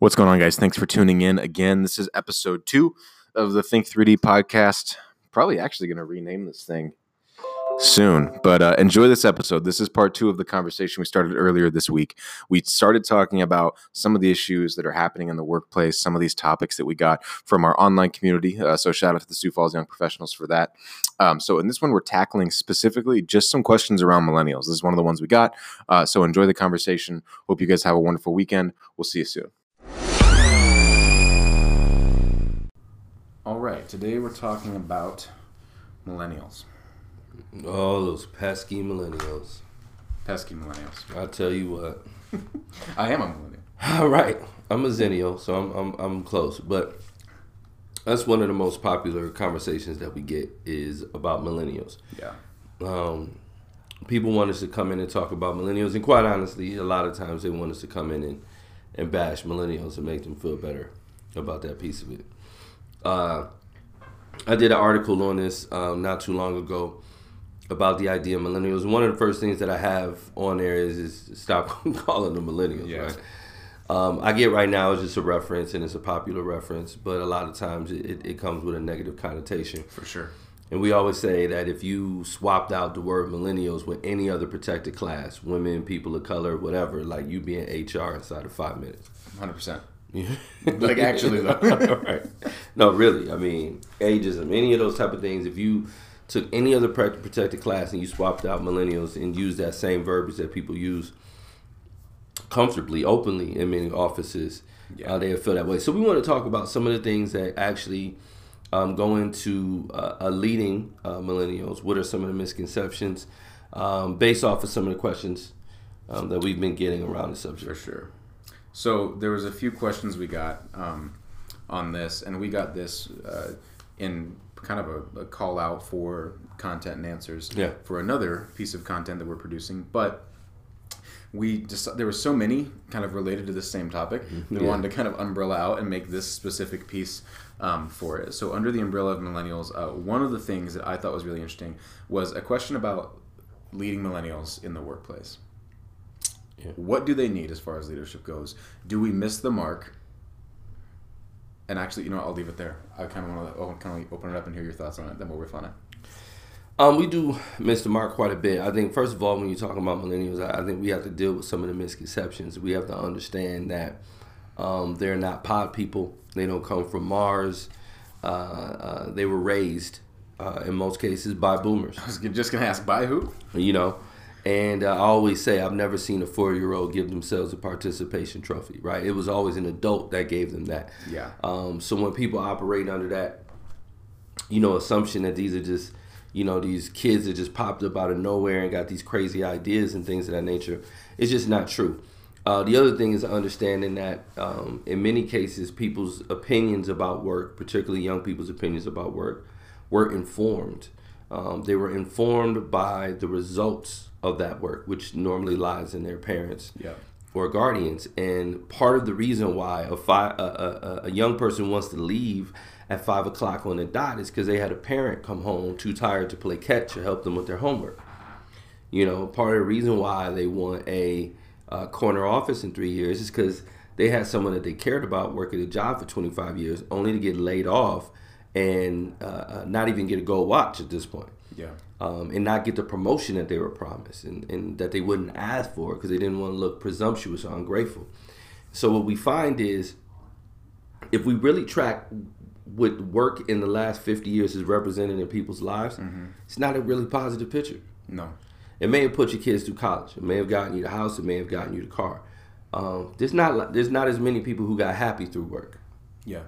What's going on, guys? Thanks for tuning in again. This is episode two of the Think 3D podcast. Probably actually going to rename this thing soon, but uh, enjoy this episode. This is part two of the conversation we started earlier this week. We started talking about some of the issues that are happening in the workplace, some of these topics that we got from our online community. Uh, so, shout out to the Sioux Falls Young Professionals for that. Um, so, in this one, we're tackling specifically just some questions around millennials. This is one of the ones we got. Uh, so, enjoy the conversation. Hope you guys have a wonderful weekend. We'll see you soon. All right, today we're talking about millennials. Oh, those pesky millennials. Pesky millennials. I tell you what. I am a millennial. All right, I'm a zennial, so I'm, I'm I'm close, but that's one of the most popular conversations that we get is about millennials. Yeah. Um, people want us to come in and talk about millennials, and quite honestly, a lot of times they want us to come in and and bash millennials and make them feel better about that piece of it. Uh, I did an article on this um, not too long ago about the idea of millennials. One of the first things that I have on there is, is stop calling them millennials. Yeah. Right? Um, I get right now it's just a reference and it's a popular reference, but a lot of times it, it comes with a negative connotation. For sure. And we always say that if you swapped out the word millennials with any other protected class, women, people of color, whatever, like you be in HR inside of five minutes. 100%. Yeah. Like, actually, though. right. No, really. I mean, ageism, any of those type of things. If you took any other protected class and you swapped out millennials and used that same verbiage that people use comfortably, openly in many offices, Yeah. uh, they feel that way. So we want to talk about some of the things that actually um, go into uh, uh, leading uh, millennials. What are some of the misconceptions um, based off of some of the questions um, that we've been getting around the subject? For sure. So there was a few questions we got um, on this, and we got this uh, in kind of a, a call out for content and answers Yeah. for another piece of content that we're producing. But we just there were so many kind of related to the same topic. We Yeah. wanted to kind of umbrella out and make this specific piece um, for it. So under the umbrella of millennials, uh, one of the things that I thought was really interesting was a question about leading millennials in the workplace. Yeah. What do they need as far as leadership goes? Do we miss the mark? And actually, you know, what, I'll leave it there. I kind of want to kind of open it up and hear your thoughts on it. Then we'll on it. Um, we do miss the mark quite a bit. I think first of all, when you're talking about millennials, I I think we have to deal with some of the misconceptions. We have to understand that um, they're not pod people. They don't come from Mars. Uh, uh, they were raised, uh, in most cases, by boomers. I was just gonna ask, by who? You know, and I always say I've never seen a four-year-old give themselves a participation trophy. Right? It was always an adult that gave them that. Yeah. Um, so when people operate under that, you know, assumption that these are just, you know, these kids that just popped up out of nowhere and got these crazy ideas and things of that nature, it's just not true. Uh, the other thing is understanding that um, in many cases, people's opinions about work, particularly young people's opinions about work, were informed. Um, they were informed by the results of that work, which normally lies in their parents Yeah. or guardians. And part of the reason why a, fi- a, a, a young person wants to leave at five o'clock on the dot is because they had a parent come home too tired to play catch or help them with their homework. You know, part of the reason why they want a uh, corner office in three years is because they had someone that they cared about work at a job for 25 years, only to get laid off and uh, uh, not even get a gold watch at this point Yeah. um, and not get the promotion that they were promised and, and that they wouldn't ask for because they didn't want to look presumptuous or ungrateful. So what we find is if we really track what work in the last 50 years has represented in people's lives, it's not a really positive picture. No. It may have put your kids through college. It may have gotten you the house. It may have gotten you the car. Um, there's not there's not as many people who got happy through work, Yeah.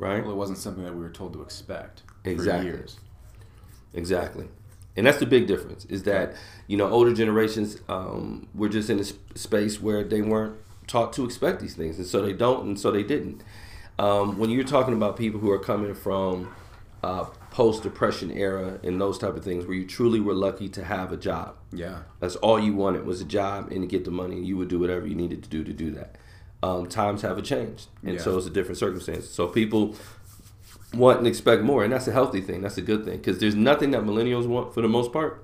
Right? Well, it wasn't something that we were told to expect Exactly. for years. Exactly. And that's the big difference is that, you know, older generations um, were just in a sp- space where they weren't taught to expect these things. And so they don't, and so they didn't. Um, when you're talking about people who are coming from uh, post depression era and those type of things where you truly were lucky to have a job, Yeah. that's all you wanted was a job and to get the money, and you would do whatever you needed to do to do that. Um, times haven't changed, and Yeah. so it's a different circumstance. So people want and expect more, and that's a healthy thing. That's a good thing because there's nothing that millennials want for the most part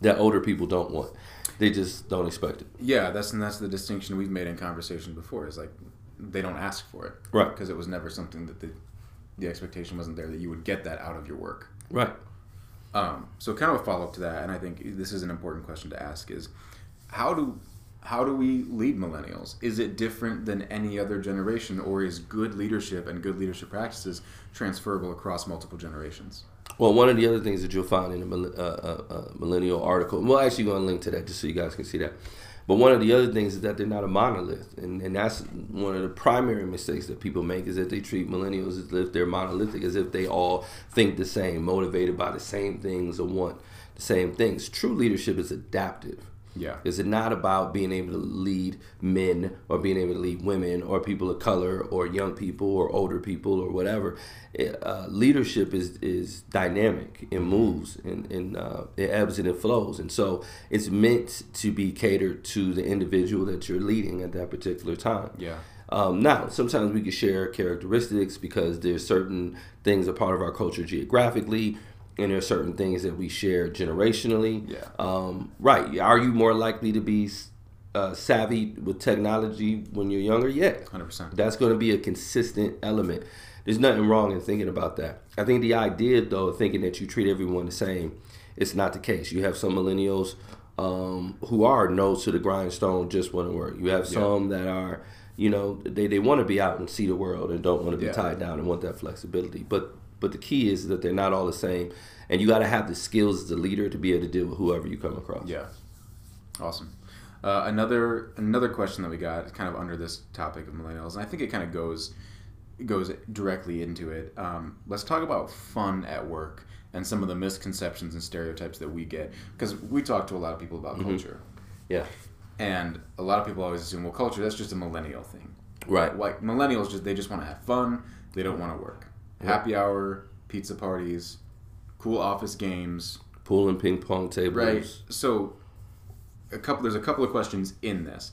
that older people don't want. They just don't expect it. Yeah, that's and that's the distinction we've made in conversation before. Is like they don't ask for it, Right. Because it was never something that the the expectation wasn't there that you would get that out of your work. Right. Um, so kind of a follow up to that, and I think this is an important question to ask: is how do how do we lead millennials? Is it different than any other generation, or is good leadership and good leadership practices transferable across multiple generations? Well, one of the other things that you'll find in a mil- uh, uh, uh, millennial article, well, actually, go to link to that just so you guys can see that. But one of the other things is that they're not a monolith, and, and that's one of the primary mistakes that people make is that they treat millennials as if they're monolithic, as if they all think the same, motivated by the same things, or want the same things. True leadership is adaptive. Yeah. Is it not about being able to lead men or being able to lead women or people of color or young people or older people or whatever? It, uh, leadership is is dynamic. It moves and, and uh, it ebbs and it flows, and so it's meant to be catered to the individual that you're leading at that particular time. Yeah. Um, now, sometimes we can share characteristics because there's certain things a part of our culture geographically, and there are certain things that we share generationally. Yeah. Um, right. Are you more likely to be uh, savvy with technology when you're younger? Yeah. Hundred percent. That's going to be a consistent element. There's nothing wrong in thinking about that. I think the idea, though, of thinking that you treat everyone the same, it's not the case. You have some millennials um, who are nose to the grindstone, just want to work. You have some that are, you know, they, they want to be out and see the world and don't want to be Yeah. tied down and want that flexibility. But but the key is that they're not all the same, and you got to have the skills as a leader to be able to deal with whoever you come across. Yeah. Awesome. Uh, another another question that we got kind of under this topic of millennials, and I think it kind of goes goes directly into it. Um, let's talk about fun at work and some of the misconceptions and stereotypes that we get because we talk to a lot of people about culture, Yeah. and a lot of people always assume, well, culture that's just a millennial thing. Right. Like millennials just they just want to have fun. They don't want to work. Happy hour, pizza parties, cool office games, Pool and ping pong tables. Right. So, a couple. There's a couple of questions in this.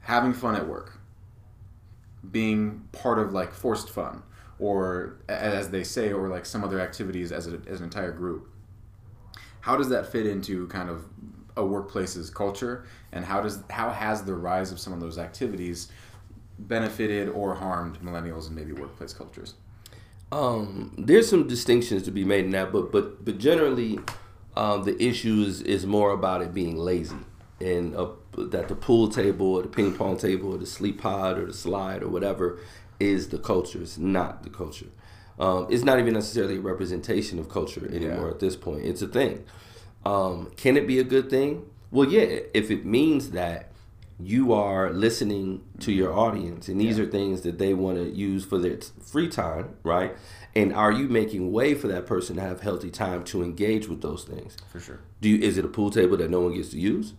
Having fun at work, being part of like forced fun, or as they say, or like some other activities as, a, as an entire group. How does that fit into kind of a workplace's culture, and how does how has the rise of some of those activities benefited or harmed millennials and maybe workplace cultures? Um, there's some distinctions to be made in that, but but but generally, um, the issue is, is more about it being lazy and uh, that the pool table or the ping pong table or the sleep pod or the slide or whatever is the culture. It's not the culture. Um, it's not even necessarily a representation of culture anymore Yeah. at this point. It's a thing. Um, can it be a good thing? Well, yeah, if it means that you are listening to your mm-hmm. audience and these Yeah. are things that they want to use for their free time, right? And are you making way for that person to have healthy time to engage with those things? For sure. Do you, is it a pool table that no one gets to use,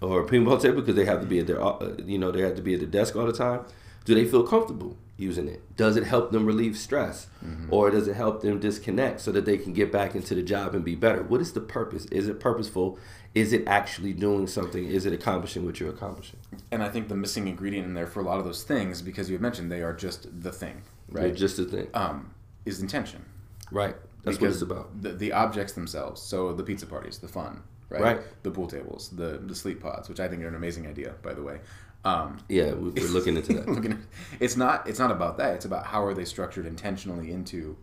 or a ping pong table because they have to be at their uh, uh, you know they have to be at the desk all the time? Do they feel comfortable using it? Does it help them relieve stress, mm-hmm. or does it help them disconnect so that they can get back into the job and be better? What is the purpose? Is it purposeful? Is it actually doing something? Is it accomplishing what you're accomplishing? And I think the missing ingredient in there for a lot of those things, because you had mentioned they are just the thing, Right. right? Just a thing. um, is intention. Right. That's what it's about. The, the objects themselves. So the pizza parties, the fun, right? Right. The pool tables, the the sleep pods, which I think are an amazing idea, by the way. Um, Yeah, we- we're looking into that. looking at, it's not it's not about that. It's about how are they structured intentionally into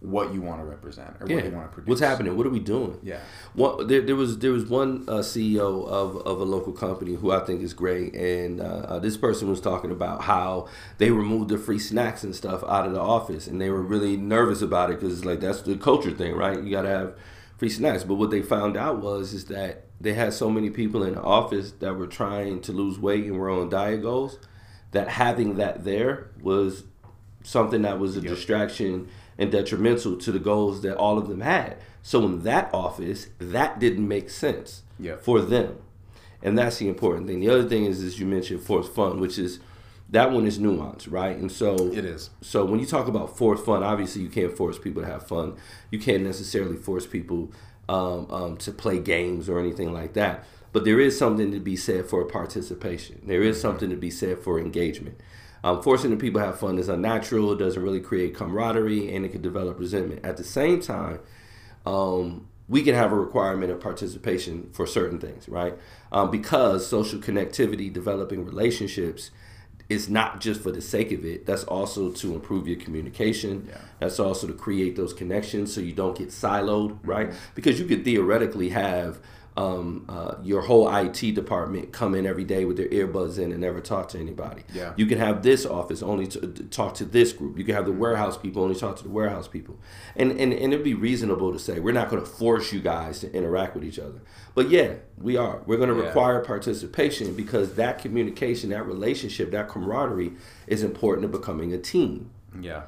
what you want to represent or what you want to produce. What's happening? What are we doing? Yeah. Well, there, there was there was one uh, CEO of, of a local company who I think is great, and uh, uh, this person was talking about how they removed the free snacks and stuff out of the office, and they were really nervous about it because like that's the culture thing, right? You got to have free snacks. But what they found out was is that they had so many people in the office that were trying to lose weight and were on diet goals that having that there was something that was a distraction and detrimental to the goals that all of them had. So in that office, that didn't make sense Yep. for them. And that's the important thing. The other thing is, as you mentioned, forced fun, which is that one is nuanced, right? And so It is. So when you talk about forced fun, obviously you can't force people to have fun. You can't necessarily force people um, um, to play games or anything like that. But there is something to be said for participation. There is something to be said for engagement. Um, forcing the people to have fun is unnatural. It doesn't really create camaraderie, and it can develop resentment. At the same time, um, we can have a requirement of participation for certain things, right? Um, because social connectivity, developing relationships, is not just for the sake of it. That's also to improve your communication. Yeah. That's also to create those connections so you don't get siloed, Mm-hmm. right? Because you could theoretically have um, uh, your whole IT department come in every day with their earbuds in and never talk to anybody. Yeah. You can have this office only to to talk to this group. You can have the warehouse people only talk to the warehouse people. And and, and it'd be reasonable to say we're not going to force you guys to interact with each other. But yeah, we are. We're going to Yeah. require participation because that communication, that relationship, that camaraderie is important to becoming a team. Yeah.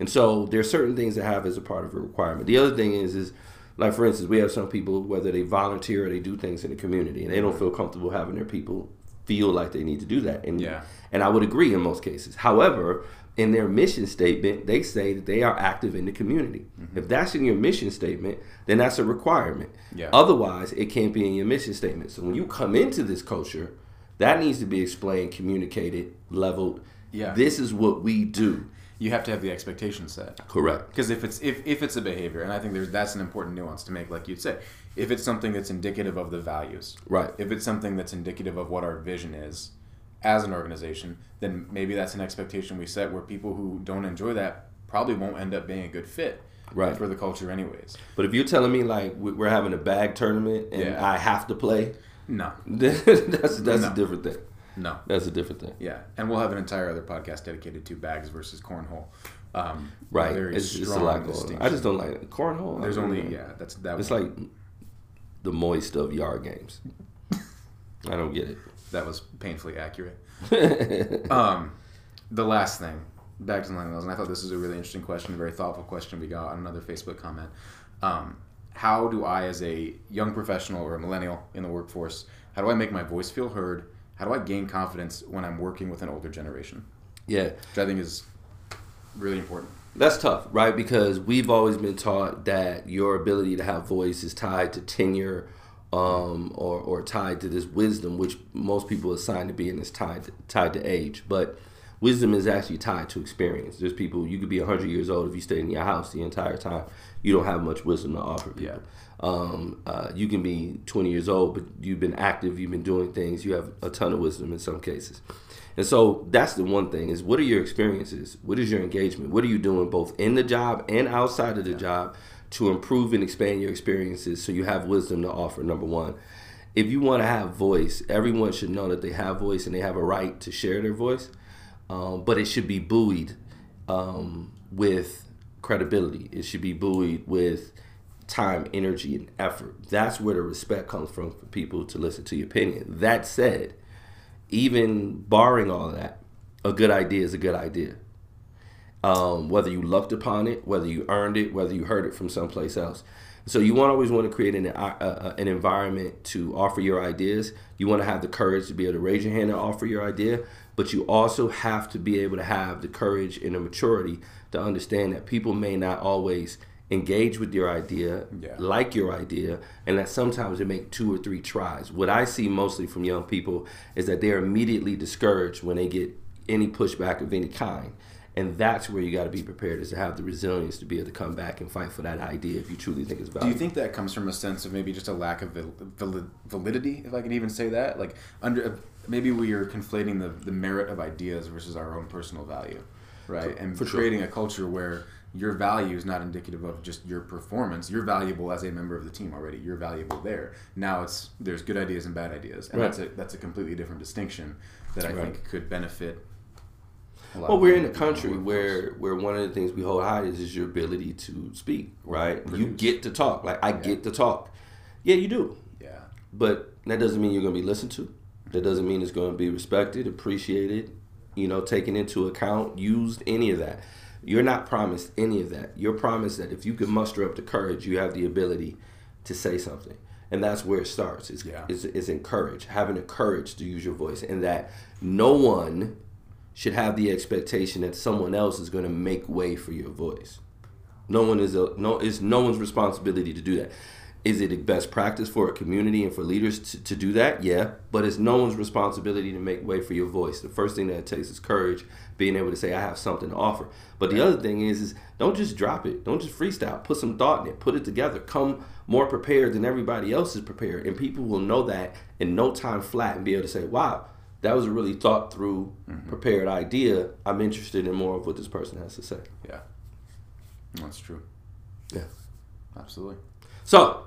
And so there's certain things that have as a part of a requirement. The other thing is is like for instance, we have some people whether they volunteer or they do things in the community and they don't feel comfortable having their people feel like they need to do that. And Yeah. and I would agree in most cases. However, in their mission statement, they say that they are active in the community. Mm-hmm. If that's in your mission statement, then that's a requirement. Yeah. Otherwise, it can't be in your mission statement. So when you come into this culture, that needs to be explained, communicated, leveled. Yeah. This is what we do. You have to have the expectation set. Correct. Because if it's if, if it's a behavior, and I think there's that's an important nuance to make, like you'd say, if it's something that's indicative of the values, Right. If it's something that's indicative of what our vision is as an organization, then maybe that's an expectation we set where people who don't enjoy that probably won't end up being a good fit Right. for the culture anyways. But if you're telling me like we- we're having a bag tournament and Yeah. I have to play, No, that's that's No. a different thing. No, That's a different thing. yeah, and we'll have an entire other podcast dedicated to bags versus cornhole. Um, Right. It's, it's a lot going. I just don't like it. cornhole. There's only know. yeah, that's that. It's one. like the moist of yard games. I don't get it. that was painfully accurate. Um, the last thing, back to millennials, and I thought this was a really interesting question, a very thoughtful question we got on another Facebook comment. Um, how do I, as a young professional or a millennial in the workforce, how do I make my voice feel heard? How do I gain confidence when I'm working with an older generation? yeah. Which I think is really important. That's tough, right? Because we've always been taught that your ability to have voice is tied to tenure um, or, or tied to this wisdom, which most people assign to being is tied to, tied to age. But wisdom is actually tied to experience. There's people, you could be 100 years old if you stay in your house the entire time. You don't have much wisdom to offer people. Yeah. Um, uh, you can be 20 years old, but you've been active, you've been doing things, you have a ton of wisdom in some cases. And so that's the one thing is what are your experiences? What is your engagement? What are you doing both in the job and outside of the job to improve and expand your experiences so you have wisdom to offer? Number one. If you want to have voice, everyone should know that they have voice and they have a right to share their voice, um, but it should be buoyed um, with credibility. It should be buoyed with time, energy, and effort. That's where the respect comes from for people to listen to your opinion. That said, even barring all that, a good idea is a good idea. Um, whether you lucked upon it, whether you earned it, whether you heard it from someplace else. So you want always want to create an, uh, uh, an environment to offer your ideas. You want to have the courage to be able to raise your hand and offer your idea, but you also have to be able to have the courage and the maturity to understand that people may not always engage with your idea, Yeah. like your idea, and that sometimes they make two or three tries. What I see mostly from young people is that they're immediately discouraged when they get any pushback of any kind. And that's where you got to be prepared is to have the resilience to be able to come back and fight for that idea if you truly think it's valuable. Do you think that comes from a sense of maybe just a lack of val- val- validity, if I can even say that? Like under maybe we are conflating the, the merit of ideas versus our own personal value, right? and for sure. creating a culture where your value is not indicative of just your performance. You're valuable as a member of the team already. You're valuable there. Now it's there's good ideas and bad ideas, and Right. that's a that's a completely different distinction that I Right. think could benefit. a lot Well, of we're in a country the workforce. where where one of the things we hold high is, is your ability to speak, right? You get to talk. Like I get to talk. Yeah, you do. yeah, But that doesn't mean you're going to be listened to. That doesn't mean it's going to be respected, appreciated, you know, taken into account, used, any of that. You're not promised any of that. You're promised that if you can muster up the courage, you have the ability to say something. And that's where it starts. It's, Yeah. it's, it's encourage, having the courage to use your voice, and that no one should have the expectation that someone else is going to make way for your voice. No one is a no. It's no one's responsibility to do that. Is it a best practice for a community and for leaders to, to do that? Yeah, but it's no one's responsibility to make way for your voice. The first thing that it takes is courage, being able to say I have something to offer. But the other thing is, is don't just drop it. Don't just freestyle. Put some thought in it. Put it together. Come more prepared than everybody else is prepared, and people will know that in no time flat and be able to say, "Wow, that was a really thought through, mm-hmm. prepared idea. I'm interested in more of what this person has to say. Yeah. That's true. Yeah. Absolutely. So,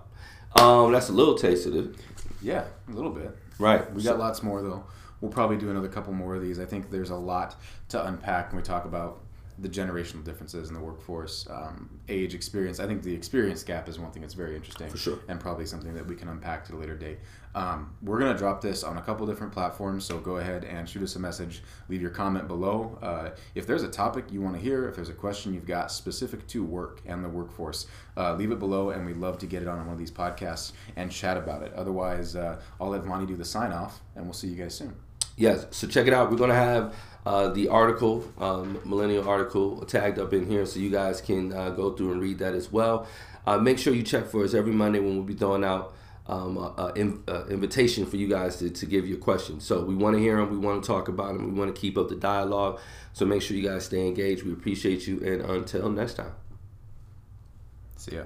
um, that's a little taste of it. Yeah, a little bit. Right. We got lots more though. We'll probably do another couple more of these. I think there's a lot to unpack when we talk about the generational differences in the workforce, um, age, experience. I think the experience gap is one thing that's very interesting, sure. and probably something that we can unpack at a later date. Um, we're gonna drop this on a couple different platforms, so go ahead and shoot us a message. Leave your comment below. Uh, if there's a topic you want to hear, if there's a question you've got specific to work and the workforce, uh, leave it below, and we'd love to get it on one of these podcasts and chat about it. Otherwise, uh, I'll let Vonnie do the sign off, and we'll see you guys soon. Yes. So check it out. We're gonna have uh, the article, um, millennial article, tagged up in here, so you guys can uh, go through and read that as well. Uh, make sure you check for us every Monday when we'll be throwing out um, a, a a invitation for you guys to, to give your questions. So we want to hear them. We want to talk about them. We want to keep up the dialogue. So make sure you guys stay engaged. We appreciate you, and until next time. See ya.